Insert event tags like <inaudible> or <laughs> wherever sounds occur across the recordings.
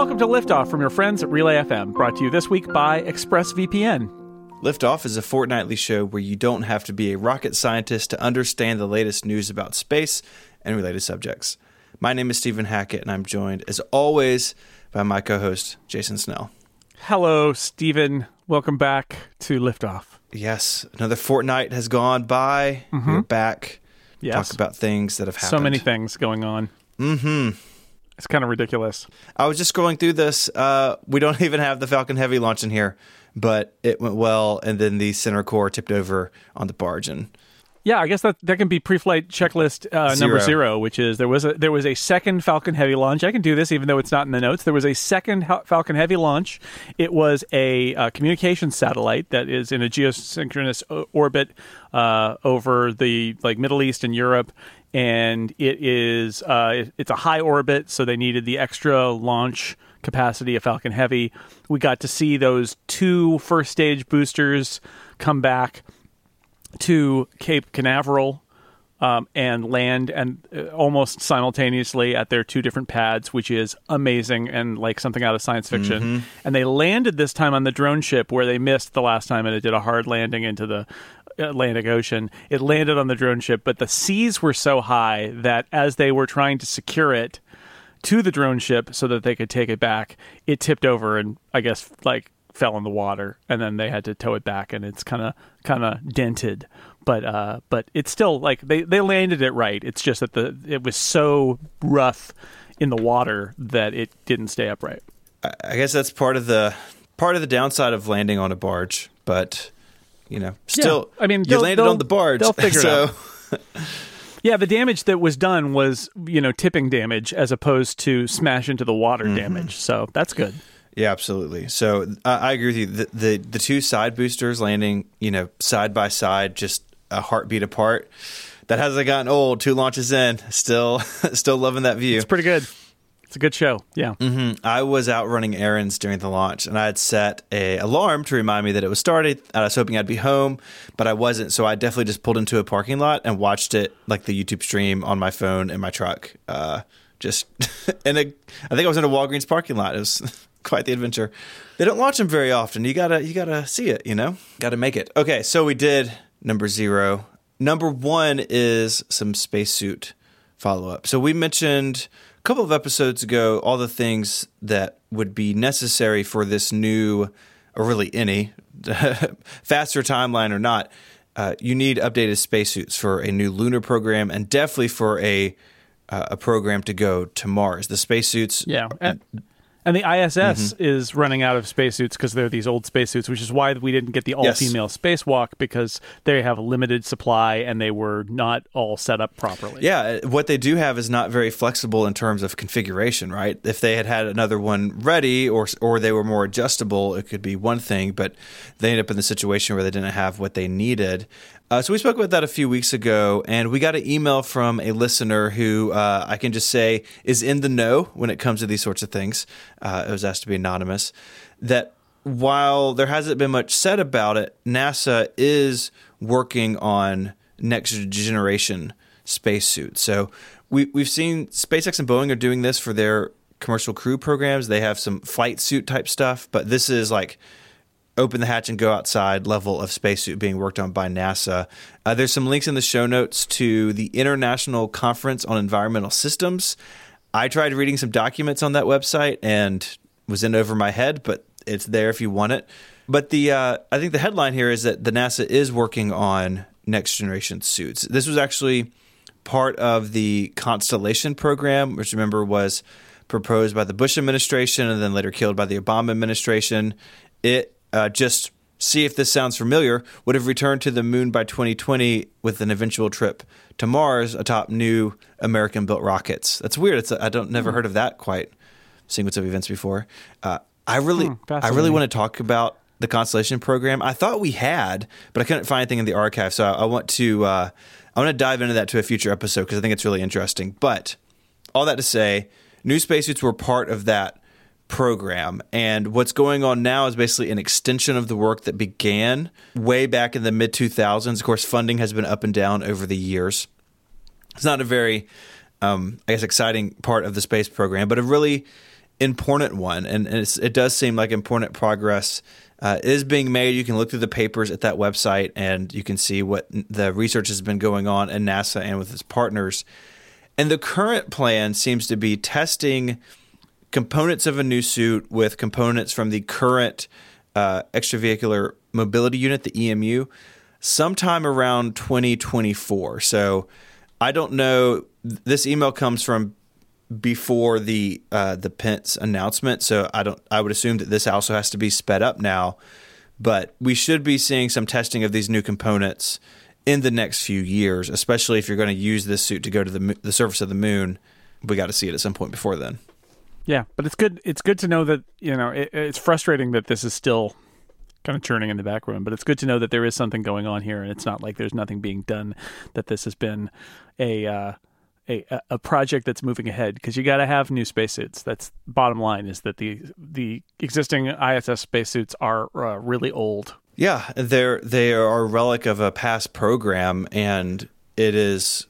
Welcome to Liftoff from your friends at Relay FM, brought to you this week by ExpressVPN. Liftoff is a fortnightly show where you don't have to be a rocket scientist to understand the latest news about space and related subjects. My name is Stephen Hackett, and I'm joined, as always, by my co host, Jason Snell. Hello, Stephen. Welcome back to Liftoff. Yes, another fortnight has gone by. We're back. Yes. Talk about things that have happened. So many things going on. Mm-hmm. It's kind of ridiculous. I was just scrolling through this. Uh, we don't <laughs> even have the Falcon Heavy launch in here, but it went well, and then the center core tipped over on the barge, and Yeah, I guess that that can be pre-flight checklist uh, number Zero. zero, which is there was a there was a second Falcon Heavy launch. I can do this even though it's not in the notes. There was a second Falcon Heavy launch. It was a uh, communications satellite that is in a geosynchronous o- orbit uh, over the like Middle East and Europe, and it is uh, it's a high orbit, so they needed the extra launch capacity of Falcon Heavy. We got to see those two first stage boosters come back to Cape Canaveral um, and land and uh, almost simultaneously at their two different pads, which is amazing and like something out of science fiction. And they landed this time on the drone ship where they missed the last time and it did a hard landing into the Atlantic Ocean. It landed on the drone ship, but the seas were so high that as they were trying to secure it to the drone ship so that they could take it back, it tipped over and I guess like fell in the water and then they had to tow it back and it's kind of kind of dented. But uh but it's still like they they landed it right. It's just that the it was so rough in the water that it didn't stay upright. I- guess that's part of the part of the downside of landing on a barge, but you know, still, I mean, you landed on the barge, they'll figure it so out. yeah the damage that was done was you know tipping damage as opposed to smash into the water damage so that's good yeah, absolutely. So uh, I agree with you. The, the the two side boosters landing, you know, side by side, just a heartbeat apart. That hasn't gotten old. Two launches in, still, <laughs> still loving that view. it's pretty good it's a good show yeah I was out running errands during the launch, and I had set a alarm to remind me that it was started. I was hoping I'd be home, but I wasn't. So I definitely just pulled into a parking lot and watched it, like the YouTube stream, on my phone in my truck. Uh, just <laughs> in a, I think I was in a Walgreens parking lot. It was <laughs> quite the adventure. They don't launch them very often. You gotta, you gotta see it. You know, gotta make it. Okay, so we did number zero. Number one is some spacesuit follow up. So we mentioned a couple of episodes ago all the things that would be necessary for this new, or really any, <laughs> faster timeline or not. Uh, you need updated spacesuits for a new lunar program and definitely for a uh, a program to go to Mars. The spacesuits, Yeah. And, and the ISS is running out of spacesuits because they're these old spacesuits, which is why we didn't get the all female spacewalk because they have a limited supply and they were not all set up properly. Yeah, uh, what they do have is not very flexible in terms of configuration, right? If they had had another one ready or or they were more adjustable, it could be one thing, but they ended up in the situation where they didn't have what they needed. Uh, so we spoke about that a few weeks ago, and we got an email from a listener who uh, I can just say is in the know when it comes to these sorts of things. Uh, it was asked to be anonymous. That while there hasn't been much said about it, NASA is working on next generation spacesuits. So we we've seen SpaceX and Boeing are doing this for their commercial crew programs. They have some flight suit type stuff, but this is like open the hatch and go outside level of spacesuit being worked on by NASA. Uh, there's some links in the show notes to the International Conference on Environmental Systems. I tried reading some documents on that website and was in over my head, but it's there if you want it. But the uh, I think the headline here is that the NASA is working on next generation suits. This was actually part of the Constellation program, which remember was proposed by the Bush administration and then later killed by the Obama administration. It uh, just see if this sounds familiar would have returned to the moon by 2020 with an eventual trip to Mars atop new American built rockets. That's weird. It's I don't never heard of that quite sequence of events before. Uh, I really I really want to talk about the Constellation program. I thought we had, but I couldn't find anything in the archive. So I, I want to uh, I want to dive into that to a future episode because I think it's really interesting. But all that to say, new spacesuits were part of that program. And what's going on now is basically an extension of the work that began way back in the mid 2000s. Of course, funding has been up and down over the years. It's not a very, um, I guess, exciting part of the space program, but a really important one, and, it does seem like important progress uh, is being made. You can look through the papers at that website, and you can see what the research has been going on in NASA and with its partners. And the current plan seems to be testing components of a new suit with components from the current uh, extravehicular mobility unit, the EMU, sometime around 2024. So I don't know. This email comes from before the uh, the Pence announcement, so I don't. I would assume that this also has to be sped up now. But we should be seeing some testing of these new components in the next few years, especially if you're going to use this suit to go to the the surface of the moon. We got to see it at some point before then. Yeah, but it's good. It's good to know that you know it, it's frustrating that this is still kind of churning in the background, but it's good to know that there is something going on here, and it's not like there's nothing being done. That this has been a uh, a a project that's moving ahead because you got to have new spacesuits. That's bottom line is that the the existing ISS spacesuits are uh, really old. Yeah, they're they are a relic of a past program, and it is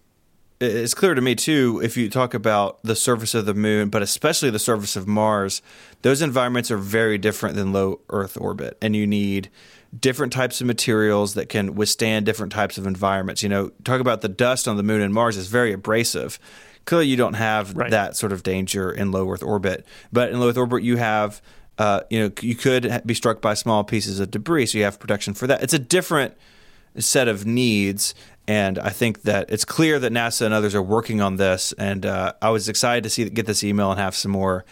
it's clear to me too if you talk about the surface of the moon but especially the surface of mars those environments are very different than low earth orbit and you need different types of materials that can withstand different types of environments. You know talk about the dust on the moon and mars is very abrasive. Clearly you don't have right. that sort of danger in low earth orbit but in low earth orbit you have uh, you know you could be struck by small pieces of debris so you have protection for that. It's a different set of needs and I think that it's clear that NASA and others are working on this. And uh, I was excited to see get this email and have some more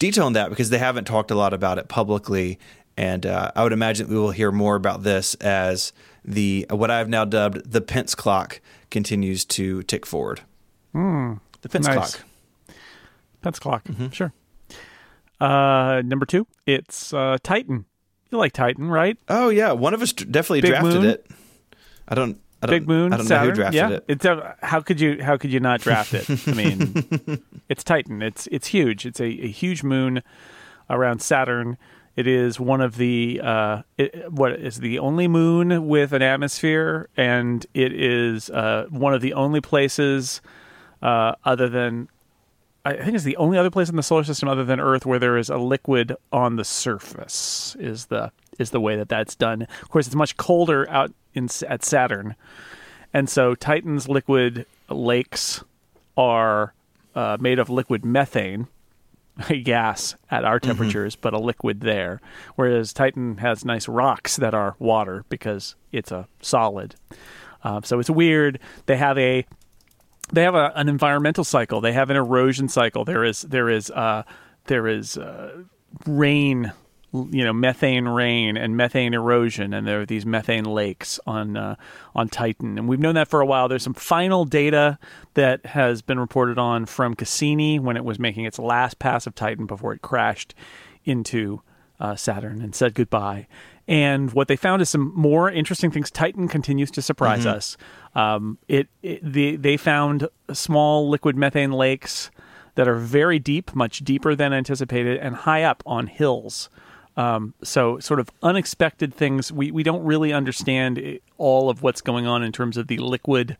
detail on that because they haven't talked a lot about it publicly. And uh, I would imagine we will hear more about this as the what I've now dubbed the Pence clock continues to tick forward. Mm, the Pence nice. clock. Pence clock. Mm-hmm. Sure. Uh, number two, it's uh, Titan. You like Titan, right? Oh yeah, one of us definitely Big drafted Moon. it. I don't. Big Moon, I don't Saturn. know who drafted yeah. it. It's a, how could you how could you not draft it? I mean, <laughs> it's Titan. It's it's huge. It's a, a, huge moon around Saturn. It is one of the uh, it, what is the only moon with an atmosphere, and it is uh, one of the only places uh, other than I think it's the only other place in the solar system other than Earth where there is a liquid on the surface. Is the is the way that that's done. Of course, it's much colder out in at Saturn, and so Titan's liquid lakes are uh, made of liquid methane, <laughs> a gas at our mm-hmm. temperatures, mm-hmm. but a liquid there. Whereas Titan has nice rocks that are water because it's a solid. Uh, so it's weird. They have a they have a, an environmental cycle. They have an erosion cycle. There is there is uh, there is uh, rain you know methane rain and methane erosion, and there are these methane lakes on uh, on Titan, and we've known that for a while. There's some final data that has been reported on from Cassini when it was making its last pass of Titan before it crashed into uh, Saturn and said goodbye. And what they found is some more interesting things. Titan continues to surprise mm-hmm. us. Um, it, it the, they found small liquid methane lakes that are very deep, much deeper than anticipated, and high up on hills. Um, so, sort of unexpected things. We we don't really understand all of what's going on in terms of the liquid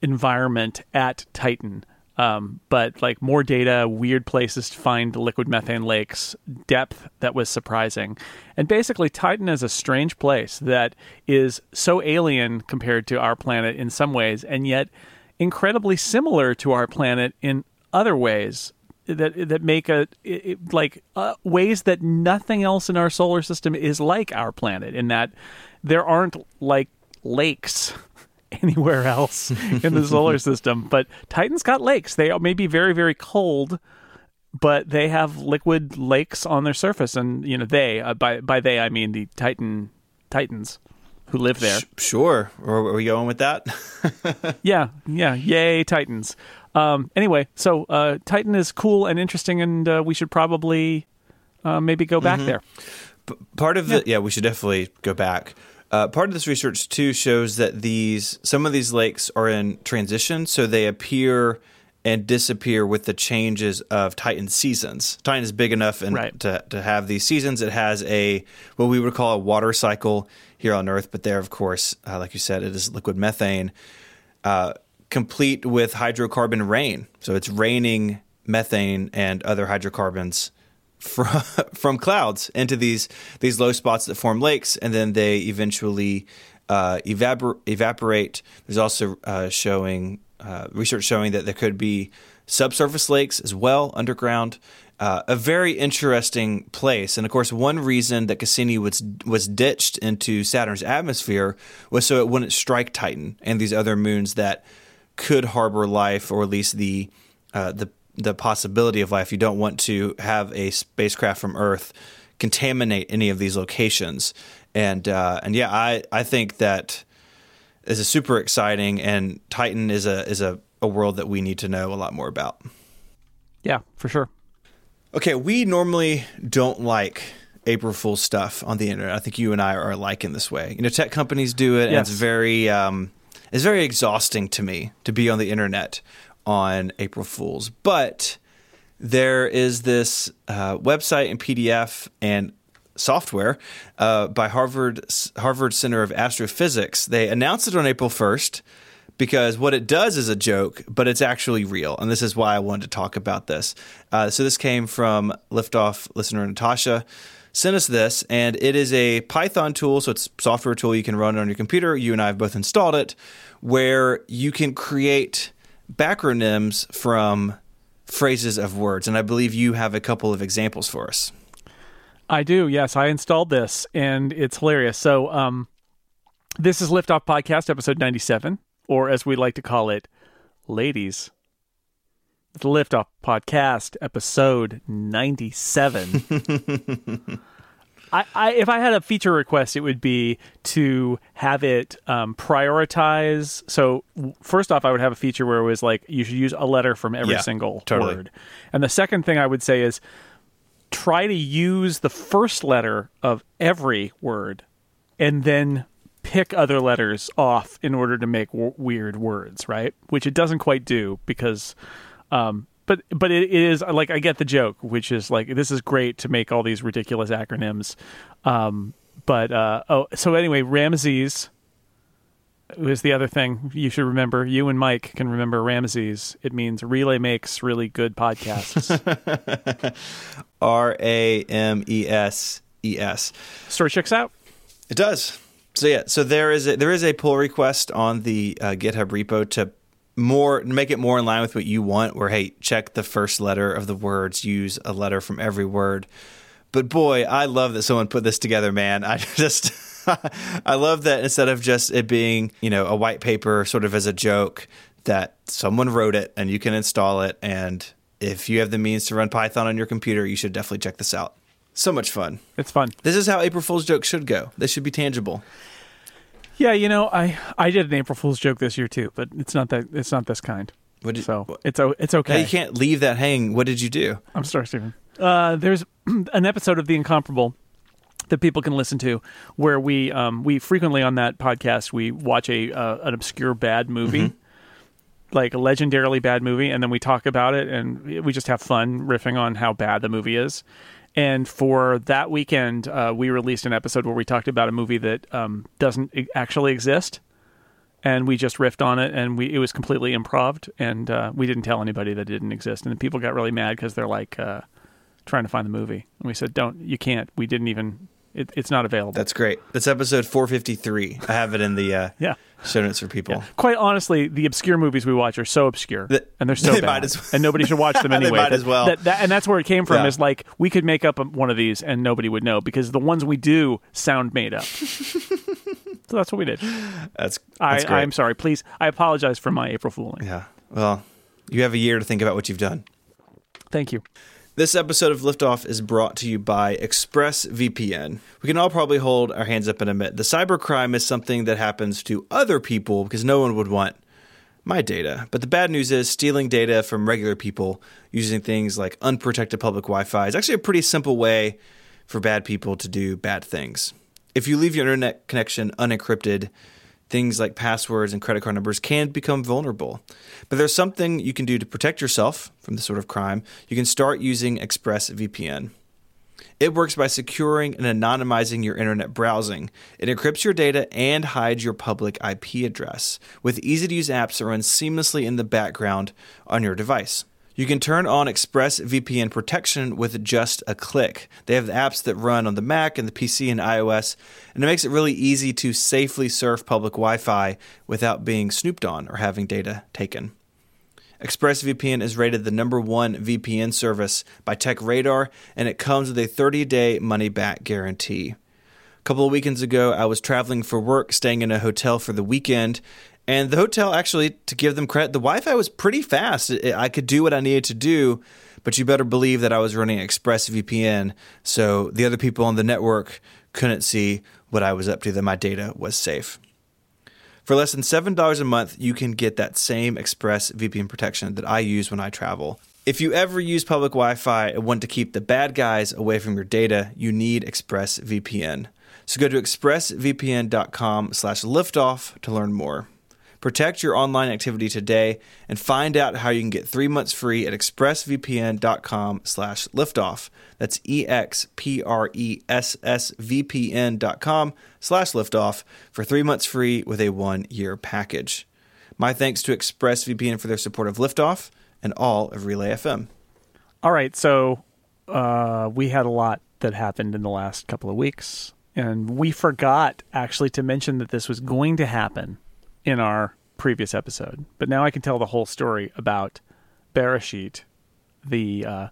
environment at Titan. Um, but like more data, weird places to find liquid methane lakes, depth that was surprising. And basically, Titan is a strange place that is so alien compared to our planet in some ways, and yet incredibly similar to our planet in other ways that that make a it, like uh, ways that nothing else in our solar system is like our planet in that there aren't like lakes <laughs> anywhere else in the solar <laughs> system. But titan's got lakes. They may be very very cold but they have liquid lakes on their surface. And you know they uh, by by they i mean the titan titans who live there sure are we going with that <laughs> yeah yeah yay titans um, anyway, so uh, Titan is cool and interesting, and uh, we should probably uh, maybe go back mm-hmm. there. P- part of yeah. the yeah, we should definitely go back. Uh, part of this research too shows that these some of these lakes are in transition, so they appear and disappear with the changes of Titan seasons. Titan is big enough and right. to to have these seasons. It has a what we would call a water cycle here on Earth, but there, of course, uh, like you said, it is liquid methane. Uh, complete with hydrocarbon rain. So it's raining methane and other hydrocarbons from <laughs> from clouds into these these low spots that form lakes, and then they eventually uh, evapor- evaporate. There's also uh, showing uh, research showing that there could be subsurface lakes as well underground. Uh, a very interesting place, and of course, one reason that Cassini was was ditched into Saturn's atmosphere was so it wouldn't strike Titan and these other moons that could harbor life, or at least the uh, the the possibility of life. You don't want to have a spacecraft from Earth contaminate any of these locations. And uh, and yeah, I, I think that is a super exciting and Titan is a is a, a world that we need to know a lot more about. Yeah, for sure. Okay, we normally don't like April Fool stuff on the internet. I think you and I are alike in this way. You know, tech companies do it, and it's very um, it's very exhausting to me to be on the internet on April Fools. But there is this uh, website and PDF and software uh, by Harvard Harvard Center of Astrophysics. They announced it on April first because what it does is a joke, but it's actually real, and this is why I wanted to talk about this. Uh, so this came from Liftoff listener Natasha. Sent us this, and it is a Python tool, so it's software tool you can run on your computer. You and I have both installed it, where you can create backronyms from phrases of words, and I believe you have a couple of examples for us. I do. Yes, I installed this and it's hilarious. So, um, this is Liftoff Podcast, episode 97, or as we like to call it, ladies. The Liftoff Podcast, episode 97. <laughs> I, I, if I had a feature request, it would be to have it um, prioritize. So, w- first off, I would have a feature where it was like you should use a letter from every Yeah, single totally. word. And the second thing I would say is try to use the first letter of every word and then pick other letters off in order to make w- weird words, right? Which it doesn't quite do because um but but it is like I get the joke, which is like this is great to make all these ridiculous acronyms. Um but uh oh so anyway, Ramses was the other thing you should remember. You and Mike can remember Ramses. It means relay makes really good podcasts. <laughs> R A M E S E S. Story checks out. It does. So yeah, so there is a, there is a pull request on the uh, GitHub repo to more make it more in line with what you want. Where hey, check the first letter of the words, use a letter from every word. But boy, I love that someone put this together, man. I <laughs> just <laughs> I love that instead of just it being you know a white paper sort of as a joke, that someone wrote it and you can install it. And if you have the means to run Python on your computer, you should definitely check this out. So much fun. It's fun. This is how April Fool's jokes should go. They should be tangible. Yeah, you know, I I did an April Fool's joke this year too, but it's not that it's not this kind. What did, So it's o- it's okay. you can't leave that hanging. What did you do? I'm sorry, Stephen. Uh, there's <clears throat> an episode of The Incomparable that people can listen to where we um, we frequently on that podcast we watch a uh, an obscure bad movie. Like a legendarily bad movie, and then we talk about it, and we just have fun riffing on how bad the movie is. And for that weekend, uh, we released an episode where we talked about a movie that um, doesn't actually exist, and we just riffed on it, and we it was completely improv, and uh, we didn't tell anybody that it didn't exist, and the people got really mad because they're like uh, trying to find the movie, and we said, "Don't, you can't. We didn't even. It, it's not available." That's great. That's episode 453. I have it in the uh, <laughs> yeah. show notes for people. Quite honestly, the obscure movies we watch are so obscure, That- and they're <laughs> so they bad, well- and nobody should watch them <laughs> anyway. They might That- as well. that- that- and that's where it came from. Yeah. Is like we could make up one of these, and nobody would know because the ones we do sound made up. so that's what we did. That's, I, that's great. I'm sorry. Please, I apologize for my April fooling. Yeah. Well, you have a year to think about what you've done. Thank you. This episode of Liftoff is brought to you by ExpressVPN. We can all probably hold our hands up and admit the cybercrime is something that happens to other people because no one would want my data. But the bad news is stealing data from regular people using things like unprotected public Wi Fi is actually a pretty simple way for bad people to do bad things. If you leave your internet connection unencrypted, things like passwords and credit card numbers can become vulnerable. But there's something you can do to protect yourself from this sort of crime. You can start using ExpressVPN. It works by securing and anonymizing your internet browsing. It encrypts your data and hides your public IP address with easy to use apps that run seamlessly in the background on your device. You can turn on ExpressVPN protection with just a click. They have the apps that run on the Mac and the PC and iOS, and it makes it really easy to safely surf public Wi Fi without being snooped on or having data taken. ExpressVPN is rated the number one VPN service by TechRadar, and it comes with a 30 day money back guarantee. A couple of weekends ago, I was traveling for work, staying in a hotel for the weekend, and the hotel actually, to give them credit, the Wi Fi was pretty fast. I could do what I needed to do, but you better believe that I was running ExpressVPN, so the other people on the network couldn't see what I was up to, that my data was safe. For less than $7 a month, you can get that same ExpressVPN protection that I use when I travel. If you ever use public Wi Fi and want to keep the bad guys away from your data, you need ExpressVPN. So go to expressvpn.com slash liftoff to learn more. Protect your online activity today and find out how you can get three months free at expressvpn.com slash liftoff. That's E-X-P-R-E-S-S-V-P-N dot com slash liftoff for three months free with a one-year package. My thanks to ExpressVPN for their support of Liftoff and all of Relay FM. All right, so uh, we had a lot that happened in the last couple of weeks, and we forgot actually to mention that this was going to happen in our previous episode. But now I can tell the whole story about Beresheet, the uh,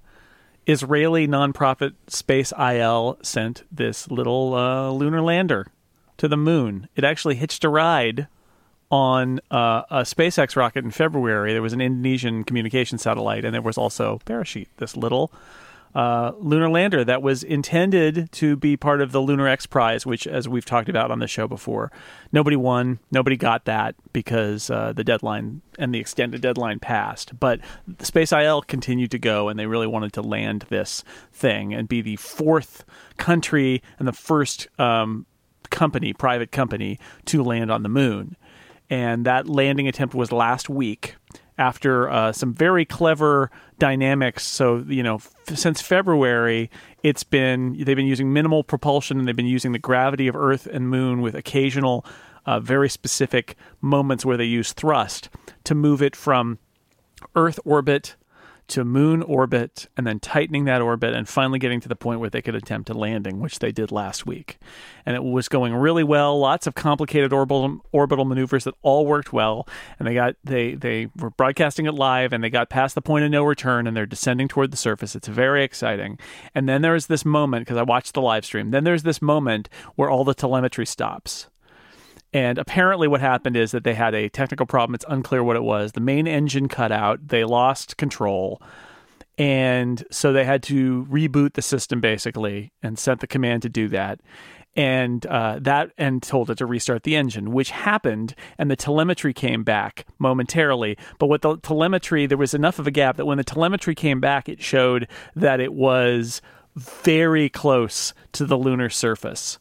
Israeli nonprofit Space IL sent this little uh, lunar lander to the moon. It actually hitched a ride on uh, a SpaceX rocket in February. There was an Indonesian communication satellite, and there was also Beresheet, this little uh, lunar lander that was intended to be part of the Lunar X Prize, which, as we've talked about on the show before, nobody won, nobody got that because uh, the deadline and the extended deadline passed. But Space IL continued to go, and they really wanted to land this thing and be the fourth country and the first um, company, private company, to land on the moon. And that landing attempt was last week after uh, some very clever dynamics. So you know, f- since February, it's been they've been using minimal propulsion and they've been using the gravity of Earth and Moon with occasional, uh, very specific moments where they use thrust to move it from Earth orbit to moon orbit and then tightening that orbit and finally getting to the point where they could attempt a landing, which they did last week. And it was going really well. Lots of complicated orbital orbital maneuvers that all worked well. And they got they they were broadcasting it live and they got past the point of no return and they're descending toward the surface. It's very exciting. And then there's this moment because I watched the live stream. Then there's this moment where all the telemetry stops and apparently, what happened is that they had a technical problem. It's unclear what it was. The main engine cut out, they lost control. And so they had to reboot the system basically and sent the command to do that. And uh, that and told it to restart the engine, which happened, and the telemetry came back momentarily. But with the telemetry, there was enough of a gap that when the telemetry came back, it showed that it was very close to the lunar surface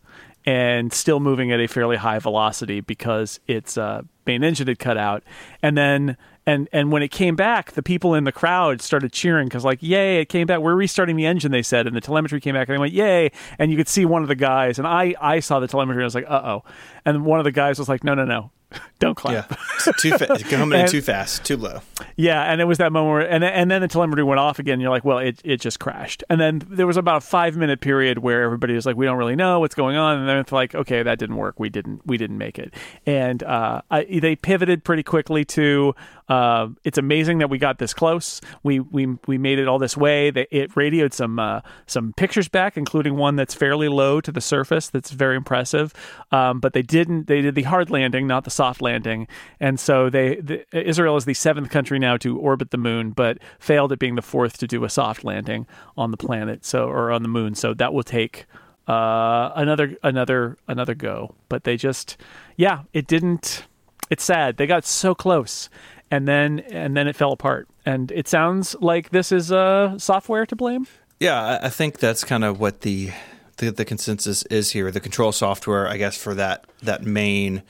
and still moving at a fairly high velocity because its uh, main engine had cut out. And then and and when it came back, the people in the crowd started cheering because like, yay, it came back. We're restarting the engine, they said, and the telemetry came back, and they went, yay. And you could see one of the guys, and I I saw the telemetry, and I was like, uh oh. And one of the guys was like, no, no, no, <laughs> don't clap. Yeah, too fast. Coming <laughs> in too fast, too low. Yeah, and it was that moment where, and and then the telemetry went off again. And you're like, well, it it just crashed. And then there was about a five minute period where everybody was like, we don't really know what's going on. And then it's like, okay, that didn't work. We didn't we didn't make it. And uh, I, they pivoted pretty quickly to uh, it's amazing that we got this close. We we we made it all this way. They, it radioed some uh, some pictures back, including one that's fairly low to the surface. That's very impressive. Um, but they didn't. They did the hard landing, not the soft landing. And so they the, Israel is the seventh country now to orbit the moon, but failed at being the fourth to do a soft landing on the planet. So or on the moon. So that will take. Uh, another another another go but they just yeah it didn't it's sad they got so close and then and then it fell apart. And it sounds like this is uh, software to blame. Yeah, I think that's kind of what the, the the consensus is here. The control software, I guess, for that that main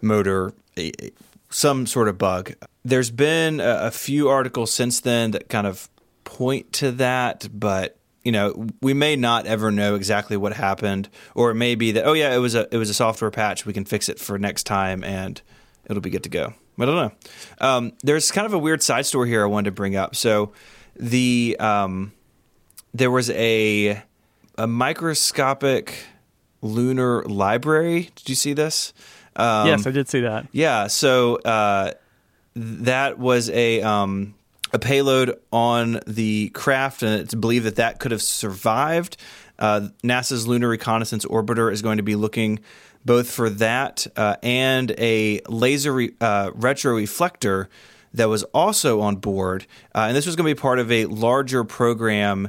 motor, some sort of bug. There's been a, a few articles since then that kind of point to that, but you know, we may not ever know exactly what happened, or it may be that oh yeah, it was a it was a software patch. We can fix it for next time, and it'll be good to go. I don't know. Um, there's kind of a weird side story here I wanted to bring up. So the um, there was a a microscopic lunar library. Did you see this? Um, yes, I did see that. Yeah. So uh, that was a um, a payload on the craft, and it's believed that that could have survived. Uh, NASA's Lunar Reconnaissance Orbiter is going to be looking both for that uh, and a laser re- uh, retro that was also on board. Uh, and this was going to be part of a larger program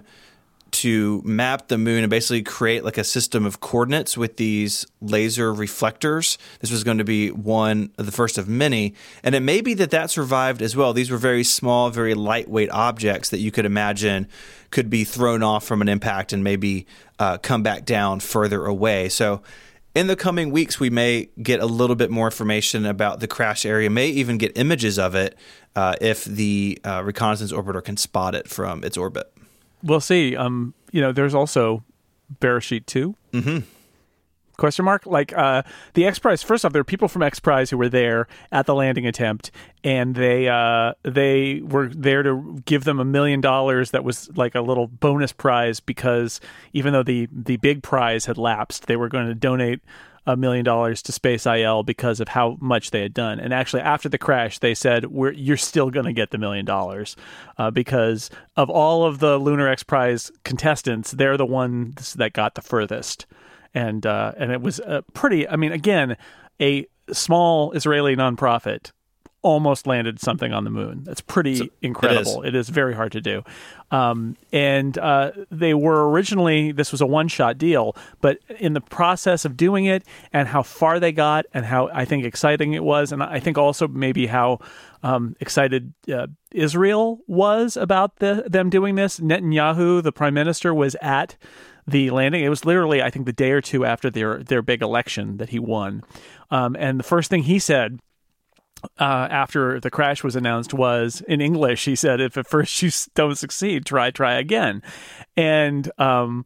to map the moon and basically create like a system of coordinates with these laser reflectors. This was going to be one of the first of many, and it may be that that survived as well. These were very small, very lightweight objects that you could imagine could be thrown off from an impact and maybe uh, come back down further away. So. In the coming weeks, we may get a little bit more information about the crash area, may even get images of it uh, if the uh, reconnaissance orbiter can spot it from its orbit we'll see. Um, you know, there's also Beresheet 2 mm-hmm. Question mark? Like uh, the X Prize. First off, there are people from X Prize who were there at the landing attempt, and they uh, they were there to give them a million dollars. That was like a little bonus prize because even though the the big prize had lapsed, they were going to donate a million dollars to Space IL because of how much they had done. And actually, after the crash, they said, "We're you're still going to get the million dollars uh, because of all of the Lunar X Prize contestants, they're the ones that got the furthest." And uh, and it was a pretty. I mean, again, a small Israeli nonprofit almost landed something on the moon. That's pretty so, incredible. It is. it is. very hard to do. Um, and uh, they were originally, this was a one shot deal, but in the process of doing it and how far they got and how I think exciting it was, and I think also maybe how um, excited uh, Israel was about the, them doing this. Netanyahu, the prime minister, was at the landing. It was literally, I think, the day or two after their their big election that he won. Um, and the first thing he said uh, after the crash was announced was in English. He said, "If at first you don't succeed, try, try again," and um,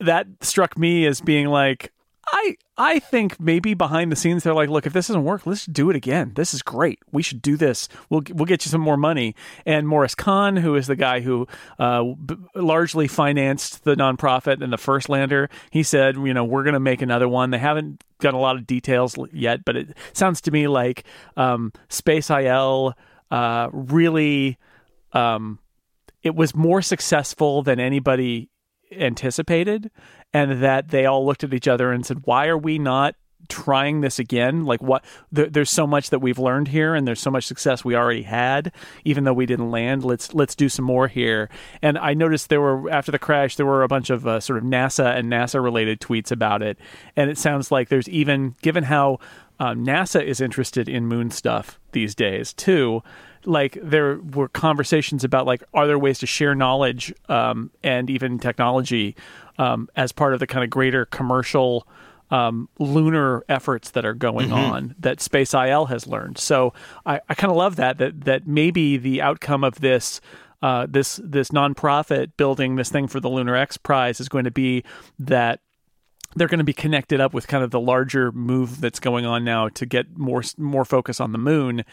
that struck me as being like, I I think maybe behind the scenes they're like, look, if this doesn't work, let's do it again. This is great. We should do this. We'll we'll get you some more money. And Morris Kahn, who is the guy who uh, b- largely financed the nonprofit and the first lander, he said, you know, we're going to make another one. They haven't got a lot of details yet, but it sounds to me like um, Space IL uh, really. Um, it was more successful than anybody anticipated and that they all looked at each other and said, "Why are we not trying this again? Like what? there's so much that we've learned here, and there's so much success we already had, even though we didn't land. Let's let's do some more here." And I noticed there were after the crash, there were a bunch of uh, sort of NASA and NASA related tweets about it, and it sounds like there's even given how um, NASA is interested in moon stuff these days too like there were conversations about like are there ways to share knowledge um, and even technology um, as part of the kind of greater commercial um, lunar efforts that are going mm-hmm. on that Space IL has learned. So I, I kind of love that that that maybe the outcome of this. Uh, this this nonprofit building this thing for the Lunar X Prize is going to be that they're going to be connected up with kind of the larger move that's going on now to get more more focus on the moon,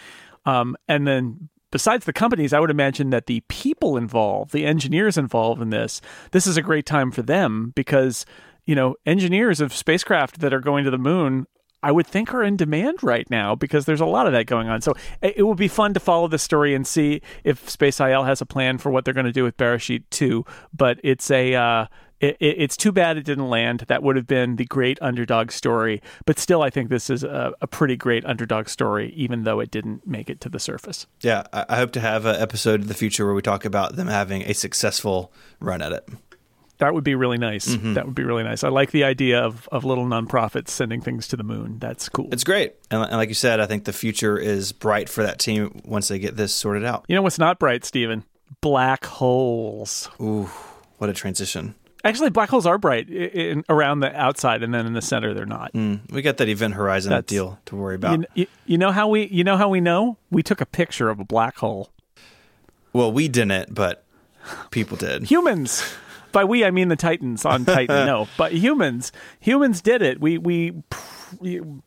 um, and then besides the companies, I would imagine that the people involved, the engineers involved in this, this is a great time for them because, you know, engineers of spacecraft that are going to the moon, I would think are in demand right now because there's a lot of that going on. So it would be fun to follow this story and see if Space IL has a plan for what they're going to do with Beresheet 2. But it's a, uh, it, it, it's too bad it didn't land. That would have been the great underdog story. But still, I think this is a, a pretty great underdog story, even though it didn't make it to the surface. Yeah, I, I hope to have an episode in the future where we talk about them having a successful run at it. That would be really nice. Mm-hmm. That would be really nice. I like the idea of, of little nonprofits sending things to the moon. That's cool. It's great. And, and like you said, I think the future is bright for that team once they get this sorted out. You know what's not bright, Stephen? Black holes. Ooh, what a transition. Actually, black holes are bright in, in, around the outside, and then in the center they're not. Mm, we got that event horizon That's, deal to worry about. You, you, you, know how we you know how we know? We took a picture of a black hole. Well, we didn't, but people did. <laughs> Humans. By we, I mean the Titans on Titan. <laughs> no, but humans. Humans did it. We we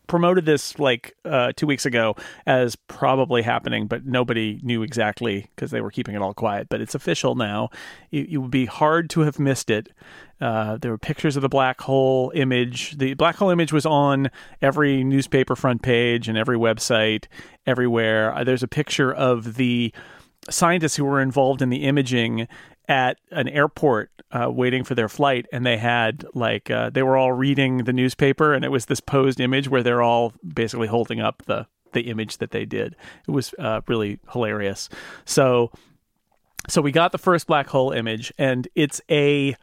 promoted this like uh, two weeks ago as probably happening, but nobody knew exactly because they were keeping it all quiet. But it's official now. It, it would be hard to have missed it. Uh, there were pictures of the black hole image. The black hole image was on every newspaper front page and every website, everywhere. Uh, there's a picture of the scientists who were involved in the imaging at an airport uh, waiting for their flight, and they had like uh, they were all reading the newspaper, and it was this posed image where they're all basically holding up the the image that they did. It was uh, really hilarious. So, so we got the first black hole image, and it's a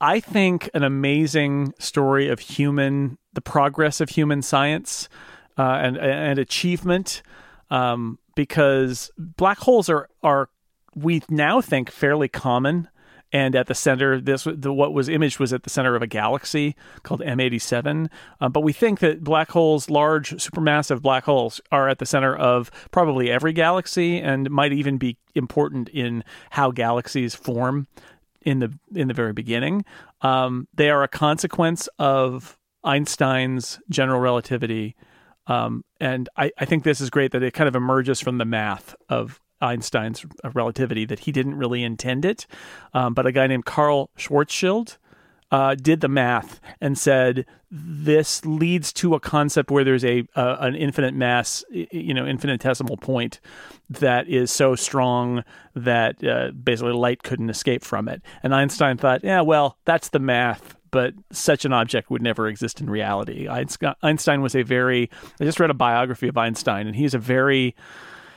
I think an amazing story of human the progress of human science uh, and and achievement. Um, because black holes are are we now think fairly common and at the center this the, what was imaged was at the center of a galaxy called M87 uh, but we think that black holes large supermassive black holes are at the center of probably every galaxy and might even be important in how galaxies form in the in the very beginning. Um, they are a consequence of Einstein's general relativity. Um, and I, I think this is great that it kind of emerges from the math of Einstein's relativity that he didn't really intend it. Um, but a guy named Karl Schwarzschild uh, did the math and said this leads to a concept where there's a uh, an infinite mass, you know, infinitesimal point that is so strong that uh, basically light couldn't escape from it. And Einstein thought, yeah, well, that's the math but such an object would never exist in reality. Einstein was a very, I just read a biography of Einstein, and he's a very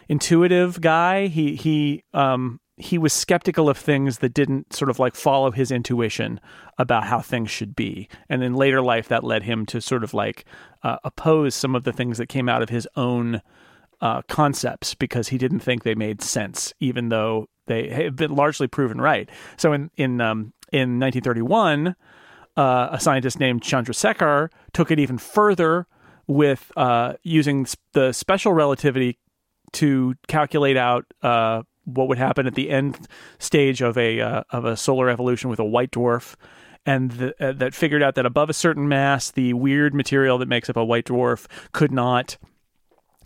intuitive guy. He, he, um, he was skeptical of things that didn't sort of like follow his intuition about how things should be. And in later life, that led him to sort of like uh, oppose some of the things that came out of his own uh, concepts because he didn't think they made sense, even though they have been largely proven right. So in in um, in 1931, uh, a scientist named Chandrasekhar took it even further with uh, using the special relativity to calculate out uh, what would happen at the end stage of a uh, of a solar evolution with a white dwarf, and the, uh, that figured out that above a certain mass, the weird material that makes up a white dwarf could not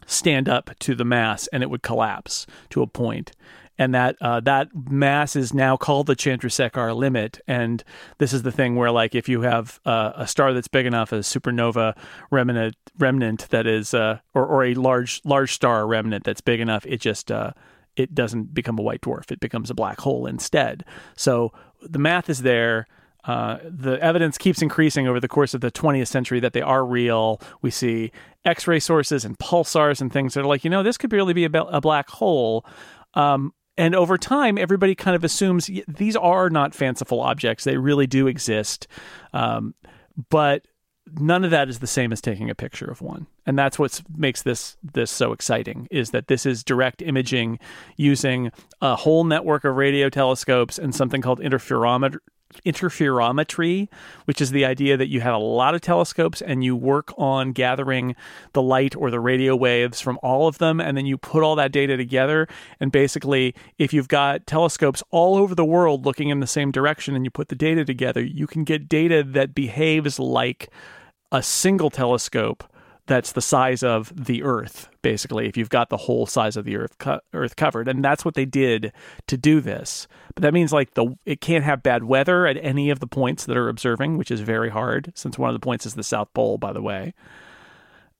stand up to the mass, and it would collapse to a point and that uh, that mass is now called the Chandrasekhar limit. And this is the thing where, like, if you have uh, a star that's big enough, a supernova remnant remnant that is, uh, or or a large large star remnant that's big enough, it just uh, it doesn't become a white dwarf; it becomes a black hole instead. So the math is there. Uh, the evidence keeps increasing over the course of the 20th century that they are real. We see X ray sources and pulsars and things that are like, you know, this could really be a, a black hole. Um, and over time, everybody kind of assumes these are not fanciful objects; they really do exist. Um, but none of that is the same as taking a picture of one and that's what makes this this so exciting is that this is direct imaging using a whole network of radio telescopes and something called interferometer interferometry, which is the idea that you have a lot of telescopes and you work on gathering the light or the radio waves from all of them, and then you put all that data together. And basically, if you've got telescopes all over the world looking in the same direction and you put the data together, you can get data that behaves like a single telescope that's the size of the Earth, basically, if you've got the whole size of the Earth co- Earth covered, and that's what they did to do this. But that means like the it can't have bad weather at any of the points that are observing, which is very hard since one of the points is the South Pole, by the way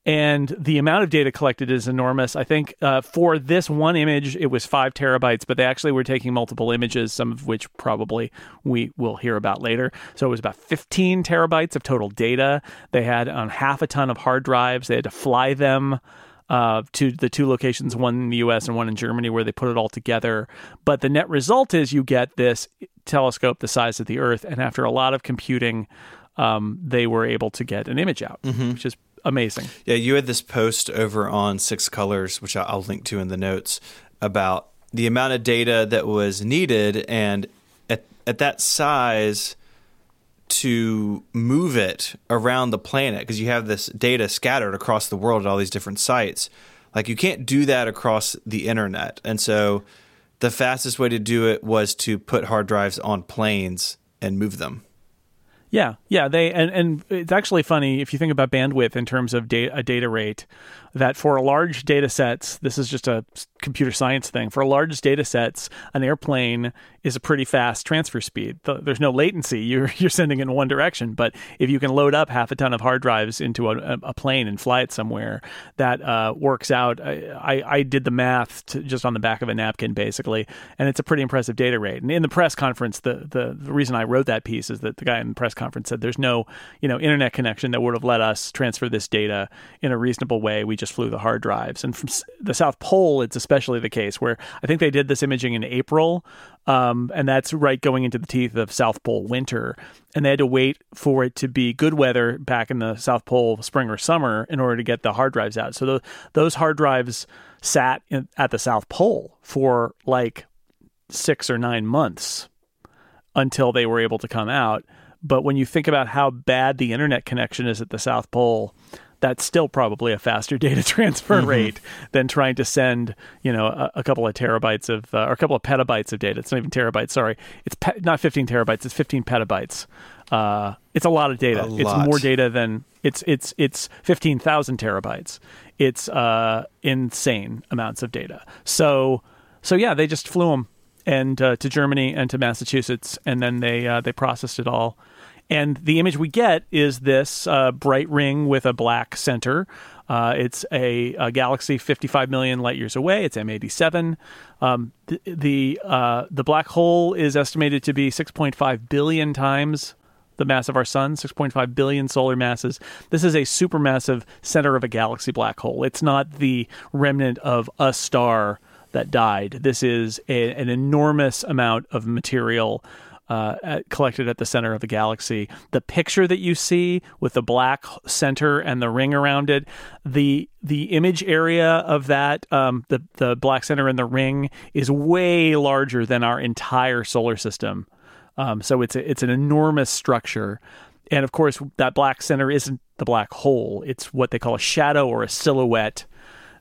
and the amount of data collected is enormous. I think uh, for this one image, it was five terabytes, but they actually were taking multiple images, some of which probably we will hear about later. So it was about 15 terabytes of total data. They had on um, half a ton of hard drives. They had to fly them. Uh, to the two locations, one in the US and one in Germany, where they put it all together. But the net result is you get this telescope the size of the Earth, and after a lot of computing, um, they were able to get an image out, mm-hmm. which is amazing. Yeah, you had this post over on Six Colors, which I'll link to in the notes, about the amount of data that was needed, and at at that size to move it around the planet because you have this data scattered across the world at all these different sites. Like you can't do that across the internet, and so the fastest way to do it was to put hard drives on planes and move them. Yeah, yeah. They and and it's actually funny if you think about bandwidth in terms of data, a data rate. That for large data sets, this is just a computer science thing. For large data sets, an airplane is a pretty fast transfer speed. There's no latency. <laughs> You're you're sending in one direction. But if you can load up half a ton of hard drives into a, a plane and fly it somewhere, that uh, works out. I, I, I did the math to, just on the back of a napkin, basically, and it's a pretty impressive data rate. And in the press conference, the the, the reason I wrote that piece is that the guy in the press said there's no you know internet connection that would have let us transfer this data in a reasonable way. We just flew the hard drives. And from the South Pole, it's especially the case where I think they did this imaging in April, um, and that's right going into the teeth of South Pole winter. And they had to wait for it to be good weather back in the South Pole spring or summer in order to get the hard drives out. So the, those hard drives sat in, at the South Pole for like six or nine months until they were able to come out. But when you think about how bad the internet connection is at the South Pole, that's still probably a faster <laughs> data transfer mm-hmm. rate than trying to send, you know, a, a couple of terabytes of uh, or a couple of petabytes of data. It's not even terabytes. Sorry, it's pe- not 15 terabytes. It's 15 petabytes. Uh, it's a lot of data. It's more data than it's it's it's 15,000 terabytes. It's uh, insane amounts of data. So so yeah, they just flew them and uh, to Germany and to Massachusetts, and then they uh, they processed it all and the image we get is this uh, bright ring with a black center. Uh, it's a, a, galaxy 55 million light years away. It's M87. Um, the the, uh, the black hole is estimated to be 6.5 billion times the mass of our sun, 6.5 billion solar masses. This is a supermassive center of a galaxy black hole. It's not the remnant of a star that died. This is a, an enormous amount of material uh, at, collected at the center of the galaxy. The picture that you see with the black center and the ring around it, the the image area of that, um, the the black center and the ring, is way larger than our entire solar system. Um, so it's a, it's an enormous structure, and of course that black center isn't the black hole. It's what they call a shadow or a silhouette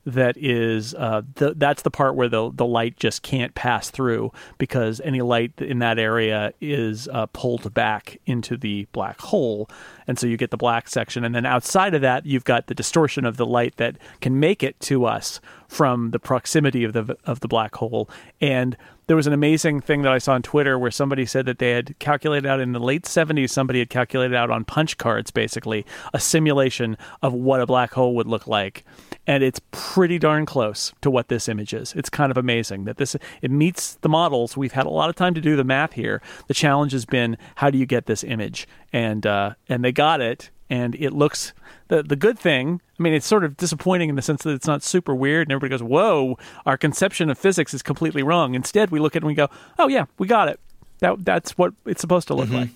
that is uh, the, that's the part where the the light just can't pass through because any light in that area is uh, pulled back into the black hole, and so you get the black section. And then outside of that, you've got the distortion of the light that can make it to us from the proximity of the of the black hole. And there was an amazing thing that I saw on Twitter where somebody said that they had calculated out in the late 70s, somebody had calculated out on punch cards basically a simulation of what a black hole would look like. And it's pretty darn close to what this image is. It's kind of amazing that this it meets the models. We've had a lot of time to do the math here. The challenge has been how do you get this image? And uh, and they got it and it looks the the good thing. I mean, it's sort of disappointing in the sense that it's not super weird, and everybody goes, "Whoa, our conception of physics is completely wrong." Instead, we look at it and we go, "Oh yeah, we got it. That that's what it's supposed to look mm-hmm. like."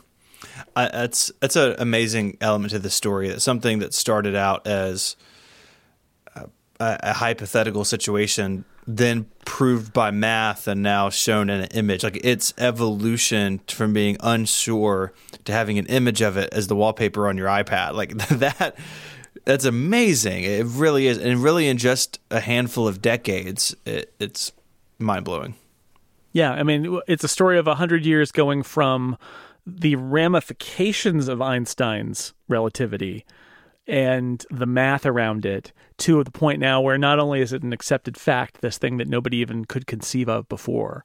Uh, that's that's an amazing element to the story. It's something that started out as a, a hypothetical situation then proved by math and now shown in an image. Like its evolution from being unsure to having an image of it as the wallpaper on your iPad. Like <laughs> that that's amazing. It really is. And really in just a handful of decades, it, it's mind blowing. Yeah, I mean, it's a story of 100 years going from the ramifications of Einstein's relativity and the math around it to the point now where not only is it an accepted fact, this thing that nobody even could conceive of before,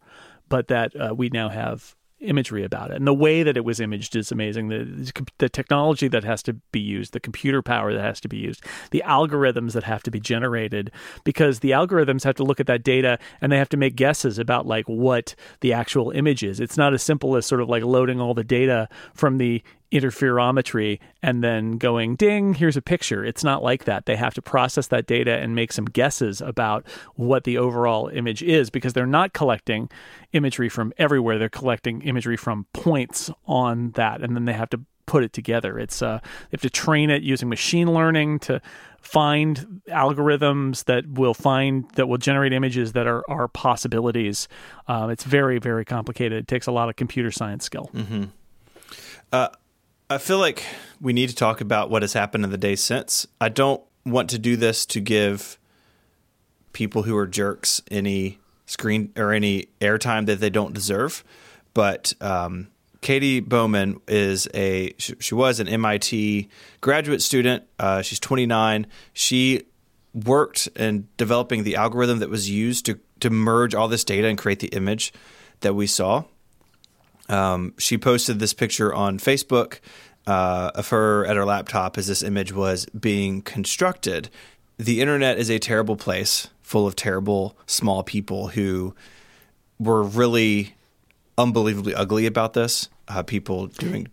but that uh, we now have imagery about it. And the way that it was imaged is amazing. The, the technology that has to be used, the computer power that has to be used, the algorithms that have to be generated, because the algorithms have to look at that data and they have to make guesses about like what the actual image is. It's not as simple as sort of like loading all the data from the interferometry and then going ding here's a picture. It's not like that. They have to process that data and make some guesses about what the overall image is because they're not collecting imagery from everywhere. They're collecting imagery from points on that and then they have to put it together. It's uh they have to train it using machine learning to find algorithms that will find that will generate images that are, are possibilities. Um, it's very very complicated. It takes a lot of computer science skill. Mm-hmm. uh, I feel like we need to talk about what has happened in the days since. I don't want to do this to give people who are jerks any screen or any airtime that they don't deserve, but um, Katie Bouman is a she, she was an MIT graduate student. Uh, she's 29. She worked in developing the algorithm that was used to to merge all this data and create the image that we saw. Um, she posted this picture on Facebook uh, of her at her laptop as this image was being constructed. The internet is a terrible place, full of terrible small people who were really unbelievably ugly about this. Uh, people doing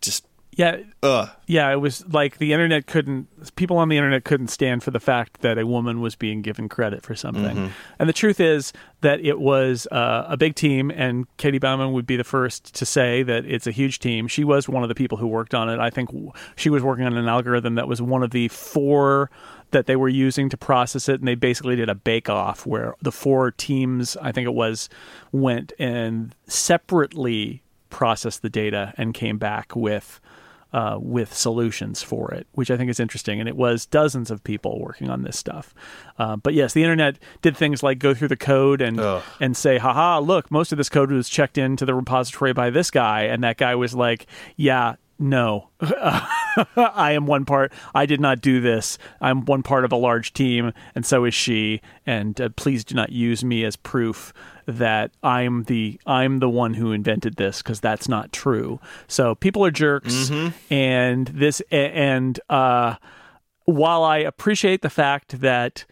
just Yeah, ugh. yeah, it was like the internet couldn't people on the internet couldn't stand for the fact that a woman was being given credit for something. And the truth is that it was uh, a big team and Katie Bouman would be the first to say that it's a huge team. She was one of the people who worked on it. I think she was working on an algorithm that was one of the four that they were using to process it and they basically did a bake off where the four teams, I think it was, went and separately processed the data and came back with uh, with solutions for it, which I think is interesting. And it was dozens of people working on this stuff. Uh, but yes, the internet did things like go through the code and Ugh. and say, "Haha, look, most of this code was checked into the repository by this guy," and that guy was like, "Yeah." No, <laughs> I am one part. I did not do this. I'm one part of a large team, and so is she. And uh, please do not use me as proof that I'm the I'm the one who invented this because that's not true. So people are jerks, and this and uh, while I appreciate the fact that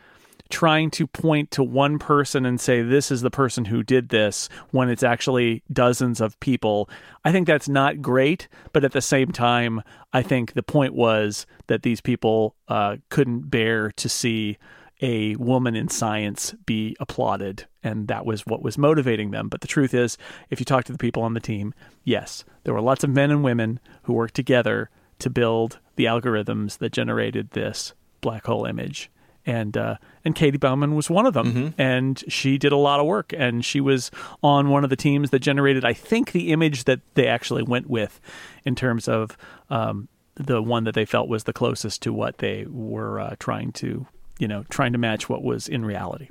trying to point to one person and say this is the person who did this when it's actually dozens of people. I think that's not great but at the same time i think the point was that these people uh, couldn't bear to see a woman in science be applauded and that was what was motivating them. But the truth is if you talk to the people on the team yes there were lots of men and women who worked together to build the algorithms that generated this black hole image and uh, and Katie Bouman was one of them, and she did a lot of work, and she was on one of the teams that generated, I think, the image that they actually went with, in terms of um, the one that they felt was the closest to what they were uh, trying to, you know, trying to match what was in reality.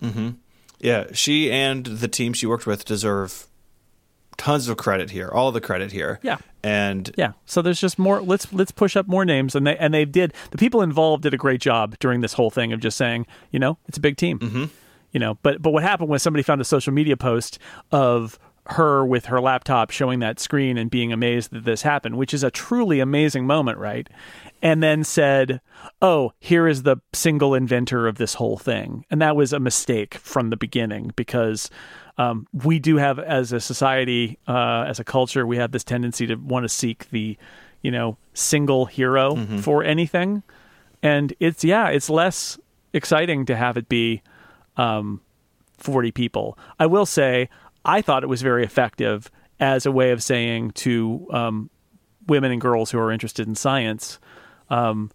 Yeah, she and the team she worked with deserve tons of credit here, all the credit here. Yeah. And Yeah. So there's just more. Let's let's push up more names, and they and they did. The people involved did a great job during this whole thing of just saying, you know, it's a big team. Mm-hmm. You know, but but what happened was somebody found a social media post of her with her laptop showing that screen and being amazed that this happened, which is a truly amazing moment, right? And then said, "Oh, here is the single inventor of this whole thing," and that was a mistake from the beginning because um, we do have, as a society, uh, as a culture, we have this tendency to want to seek the, you know, single hero for anything, and it's yeah, it's less exciting to have it be um, 40 people. I will say, I thought it was very effective as a way of saying to um, women and girls who are interested in science, um,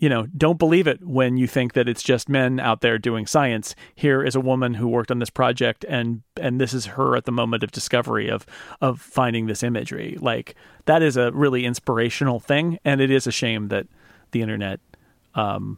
you know, don't believe it when you think that it's just men out there doing science. Here is a woman who worked on this project, and and this is her at the moment of discovery of of finding this imagery. Like that is a really inspirational thing, and it is a shame that the internet um,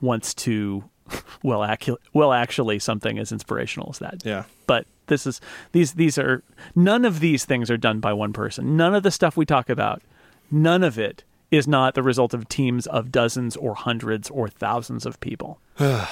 wants to <laughs> well, acu- well, actually, something as inspirational as that. yeah. But this is these these are none of these things are done by one person. None of the stuff we talk about, none of it is not the result of teams of dozens or hundreds or thousands of people. <sighs>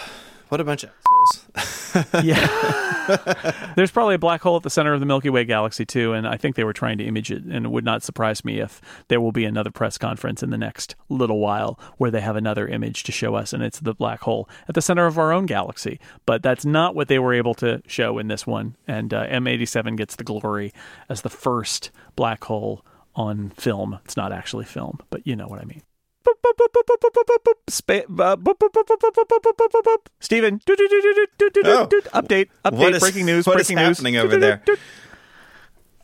What a bunch of assholes. Yeah. <laughs> There's probably a black hole at the center of the Milky Way galaxy too, and I think they were trying to image it. And it would not surprise me if there will be another press conference in the next little while where they have another image to show us, and it's the black hole at the center of our own galaxy. But that's not what they were able to show in this one. And uh, M87 gets the glory as the first black hole on film. It's not actually film, but you know what I mean. Spa- uh, Stephen, Oh. update, update, What is- breaking news, what is breaking news. happening over there?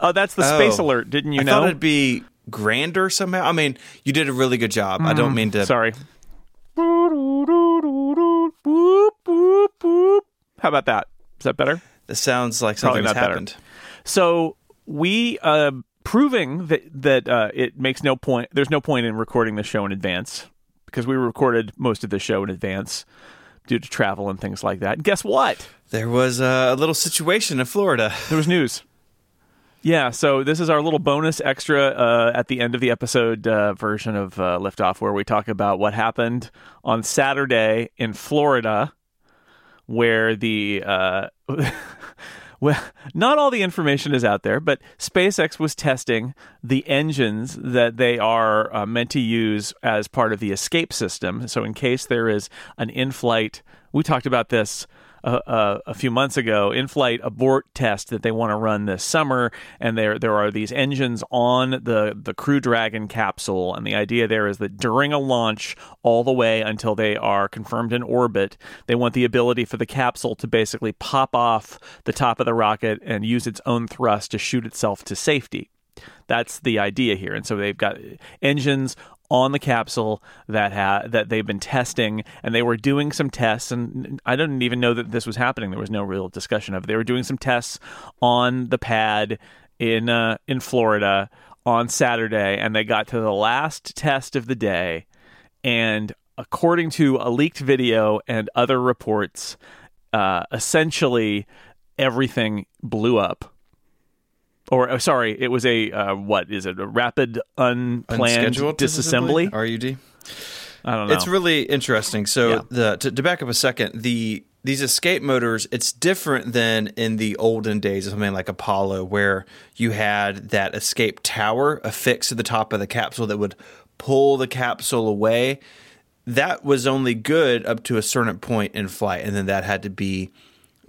Oh, that's the space Oh. alert. Didn't you I know? thought it'd be grander somehow. I mean, you did a really good job. I don't mean to. Mm, Sorry. How about that? Is that better? This sounds like Probably something that's not better. happened. So we uh, proving that that uh, it makes no point. There's no point in recording the show in advance because we recorded most of the show in advance due to travel and things like that. And guess what? There was a little situation in Florida. There was news. Yeah, so this is our little bonus extra uh, at the end of the episode uh, version of uh, Liftoff, where we talk about what happened on Saturday in Florida, where the uh, <laughs> well, <laughs> not all the information is out there, but SpaceX was testing the engines that they are uh, meant to use as part of the escape system. So, in case there is an in-flight, we talked about this a, a, few months ago in-flight abort test that they want to run this summer, and there there are these engines on the the Crew Dragon capsule, and the idea there is that during a launch, all the way until they are confirmed in orbit, they want the ability for the capsule to basically pop off the top of the rocket and use its own thrust to shoot itself to safety. That's the idea here. And so they've got engines on the capsule that ha- that they've been testing, and they were doing some tests. And I didn't even know that this was happening. There was no real discussion of. It. They were doing some tests on the pad in uh, in Florida on Saturday, and they got to the last test of the day, and according to a leaked video and other reports, uh, essentially everything blew up or oh, sorry, it was a uh, what is it? A rapid unplanned disassembly. RUD. I don't know. It's really interesting. So yeah. the to, to, back up a second, the these escape motors, it's different than in the olden days of something like Apollo, where you had that escape tower affixed to the top of the capsule that would pull the capsule away. That was only good up to a certain point in flight, and then that had to be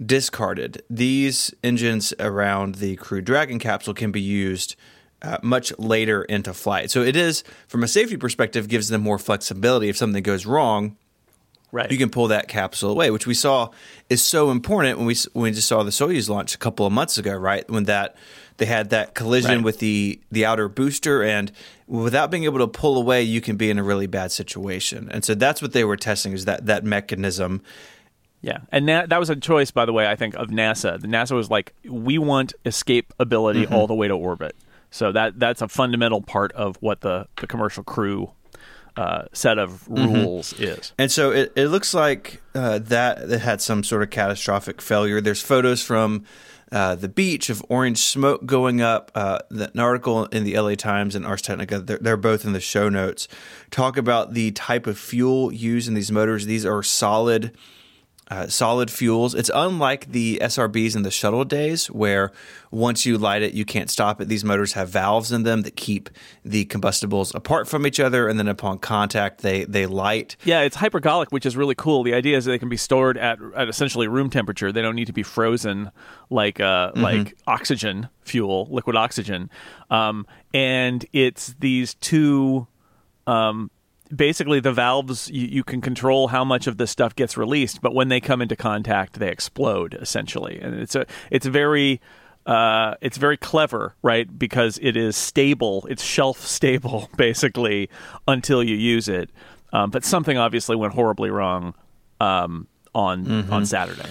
discarded. These engines around the Crew Dragon capsule can be used uh, much later into flight. So it is, from a safety perspective, gives them more flexibility. If something goes wrong, right. you can pull that capsule away, which we saw is so important when we when we just saw the Soyuz launch a couple of months ago, right? When that they had that collision right. with the the outer booster, and without being able to pull away, you can be in a really bad situation. And so that's what they were testing is that that mechanism. Yeah, and Na- that was a choice, by the way. I think of NASA. The NASA was like, we want escape ability mm-hmm. all the way to orbit. So that that's a fundamental part of what the the commercial crew uh, set of mm-hmm. rules mm-hmm. is. And so it, it looks like uh, that it had some sort of catastrophic failure. There's photos from uh, the beach of orange smoke going up. Uh, the, an article in the LA Times and Ars Technica, they're, they're, both in the show notes, talk about the type of fuel used in these motors. These are solid uh, solid fuels. It's unlike the SRBs in the shuttle days, where once you light it, you can't stop it. These motors have valves in them that keep the combustibles apart from each other, and then upon contact, they they light. Yeah, it's hypergolic, which is really cool. The idea is they can be stored at, at essentially room temperature. They don't need to be frozen like uh, mm-hmm. like oxygen fuel, liquid oxygen. Um, and it's these two um, basically the valves you, you, can control how much of the stuff gets released but when they come into contact they explode essentially. And it's a it's very uh, it's very clever right? Because it is stable it's shelf <laughs> stable basically until you use it. Um, but something obviously went horribly wrong um, on mm-hmm. on saturday.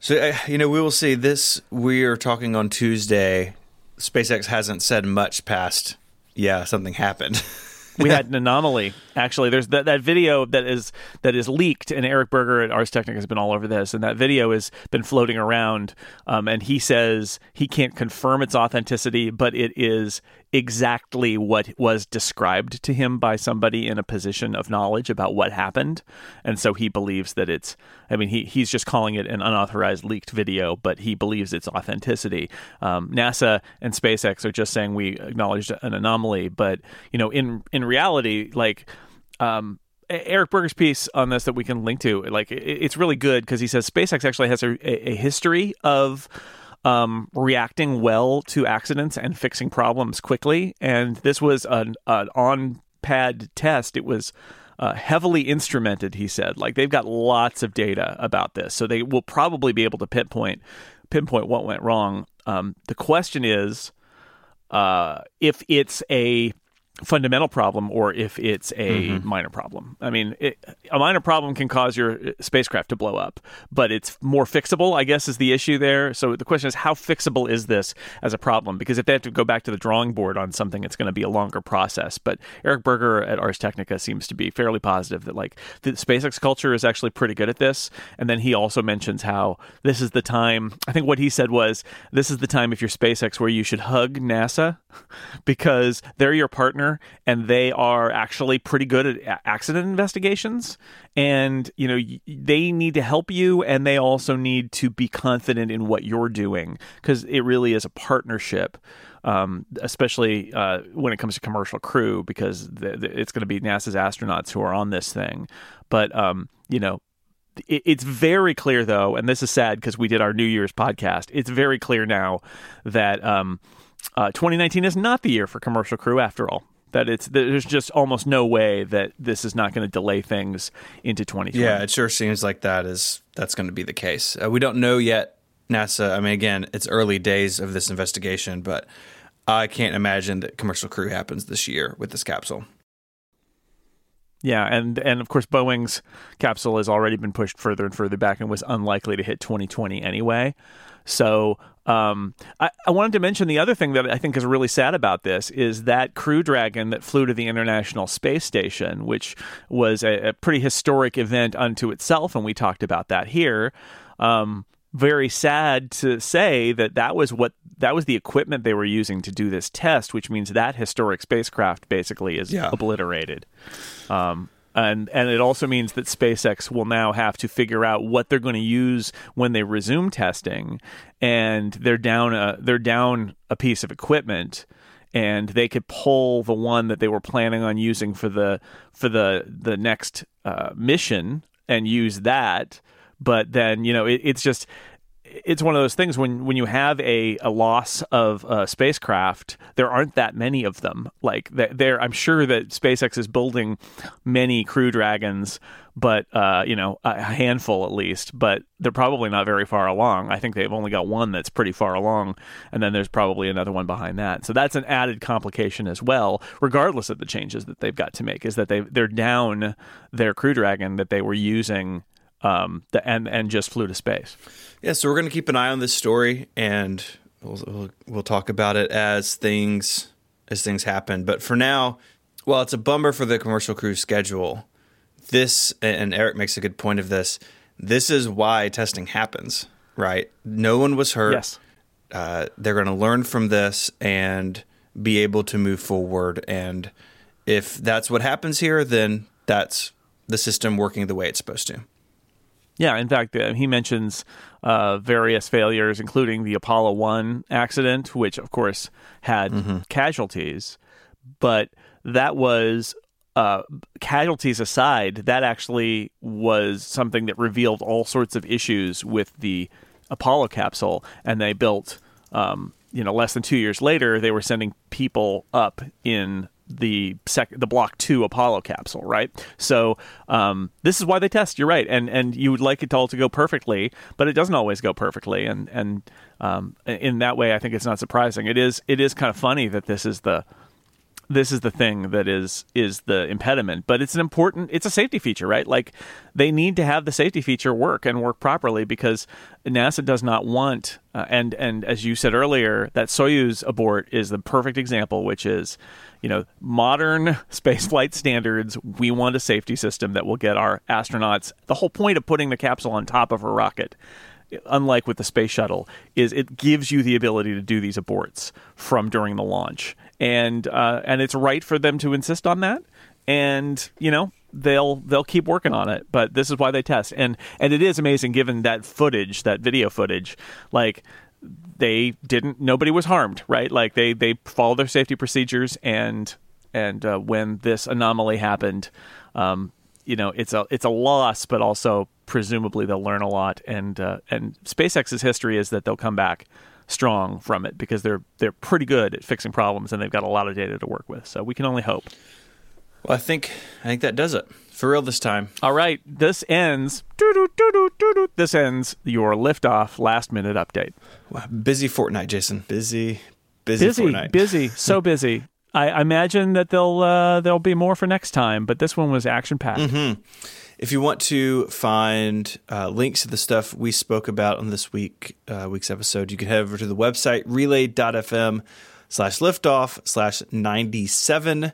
So uh, you know we will see. This we are talking on tuesday. Spacex hasn't said much past yeah something happened <laughs> we had an anomaly. Actually, there's that, that video that is that is leaked, and Eric Berger at Ars Technica has been all over this, and that video has been floating around. Um, and he says he can't confirm its authenticity, but it is exactly what was described to him by somebody in a position of knowledge about what happened. And so he believes that it's, I mean, he, he's just calling it an unauthorized leaked video, but he believes its authenticity. Um, NASA and SpaceX are just saying we acknowledged an anomaly, but, you know, in, in reality, like, um, Eric Berger's piece on this that we can link to, like, it's really good because he says SpaceX actually has a, a history of um, reacting well to accidents and fixing problems quickly. And this was an, an on pad test. It was uh, heavily instrumented, he said. Like they've got lots of data about this, so they will probably be able to pinpoint pinpoint what went wrong. Um, the question is uh, if it's a fundamental problem or if it's a mm-hmm. minor problem. I mean, it, a minor problem can cause your spacecraft to blow up, but it's more fixable, I guess, is the issue there. So the question is, how fixable is this as a problem? Because if they have to go back to the drawing board on something, it's going to be a longer process. But Eric Berger at Ars Technica seems to be fairly positive that like the SpaceX culture is actually pretty good at this. And then he also mentions how this is the time. I think what he said was, this is the time if you're SpaceX where you should hug NASA <laughs> because they're your partner and they are actually pretty good at accident investigations and you know they need to help you and they also need to be confident in what you're doing because it really is a partnership um, especially uh, when it comes to commercial crew because the, the, it's going to be NASA's astronauts who are on this thing but um, you know it's very clear though and this is sad because we did our new year's podcast it's very clear now that um, uh, 2019 is not the year for commercial crew after all. That it's there's just almost no way that this is not going to delay things into 2020. Yeah, it sure seems like that is that's going to be the case. Uh, we don't know yet. NASA. I mean, again, it's early days of this investigation, but I can't imagine that commercial crew happens this year with this capsule. Yeah, and and of course Boeing's capsule has already been pushed further and further back and was unlikely to hit 2020 anyway. So um, I, I, wanted to mention the other thing that I think is really sad about this is that Crew Dragon that flew to the International Space Station, which was a, a pretty historic event unto itself, and we talked about that here. Um, very sad to say that that was what that was the equipment they were using to do this test, which means that historic spacecraft basically is yeah. obliterated. Um, and and it also means that SpaceX will now have to figure out what they're going to use when they resume testing, and they're down a they're down a piece of equipment, and they could pull the one that they were planning on using for the for the the next uh, mission and use that, but then you know it, it's just it's one of those things when when you have a, a loss of a spacecraft, there aren't that many of them. Like there, I'm sure that SpaceX is building many Crew Dragons, but uh, you know a handful at least. But they're probably not very far along. I think they've only got one that's pretty far along, and then there's probably another one behind that. So that's an added complication as well. Regardless of the changes that they've got to make, is that they they're down their Crew Dragon that they were using um, the, and and just flew to space. Yeah, so we're going to keep an eye on this story, and we'll, we'll, we'll talk about it as things as things happen. But for now, well, it's a bummer for the commercial crew schedule. This and Eric makes a good point of this. This is why testing happens, right? No one was hurt. Yes. Uh, they're going to learn from this and be able to move forward. And if that's what happens here, then that's the system working the way it's supposed to. Yeah, in fact, uh, he mentions uh, various failures, including the Apollo 1 accident, which, of course, had mm-hmm. casualties. But that was, uh, casualties aside, that actually was something that revealed all sorts of issues with the Apollo capsule. And they built, um, you know, less than two years later, they were sending people up in the sec- the Block Two Apollo capsule, right? So um, this is why they test. You're right, and and you would like it all to go perfectly, but it doesn't always go perfectly, and and um, in that way, I think it's not surprising. It is it is kind of funny that this is the this is the thing that is is the impediment but it's an important it's a safety feature right like they need to have the safety feature work and work properly because NASA does not want uh, and and as you said earlier that Soyuz abort is the perfect example which is you know, modern <laughs> spaceflight standards, we want a safety system that will get our astronauts. The whole point of putting the capsule on top of a rocket, unlike with the space shuttle, is it gives you the ability to do these aborts from during the launch, and uh, and it's right for them to insist on that. And you know, they'll they'll keep working on it but this is why they test. And and it is amazing given that footage that video footage like they didn't nobody was harmed right? Like they they followed their safety procedures and and uh, when this anomaly happened um, you know it's a it's a loss but also presumably they'll learn a lot. And uh, and SpaceX's history is that they'll come back strong from it because they're they're pretty good at fixing problems and they've got a lot of data to work with so we can only hope well I think I think that does it for real this time. All right, this ends. This ends your liftoff last minute update. Wow, busy fortnight, Jason. Busy, busy, busy, fortnight. busy, so <laughs> busy. I, I imagine that they'll uh, there'll be more for next time, but this one was action packed. Mm-hmm. If you want to find uh, links to the stuff we spoke about on this week uh, week's episode, you can head over to the website relay.fm slash liftoff slash 97.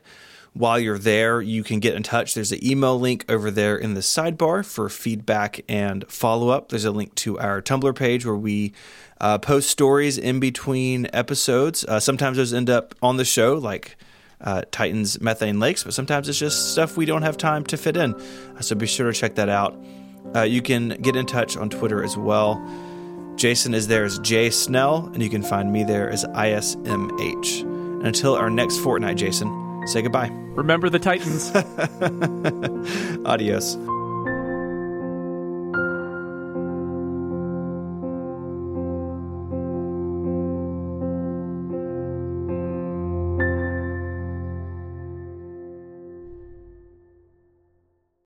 While you're there, you can get in touch. There's an email link over there in the sidebar for feedback and follow up. There's a link to our Tumblr page where we uh, post stories in between episodes. Uh, sometimes those end up on the show, like uh, Titan's Methane Lakes, but sometimes it's just stuff we don't have time to fit in. Uh, so be sure to check that out. Uh, you can get in touch on Twitter as well. Jason is there as J Snell, and you can find me there as ISMH. And until our next fortnight, Jason, say goodbye. Remember the Titans. <laughs> Adios.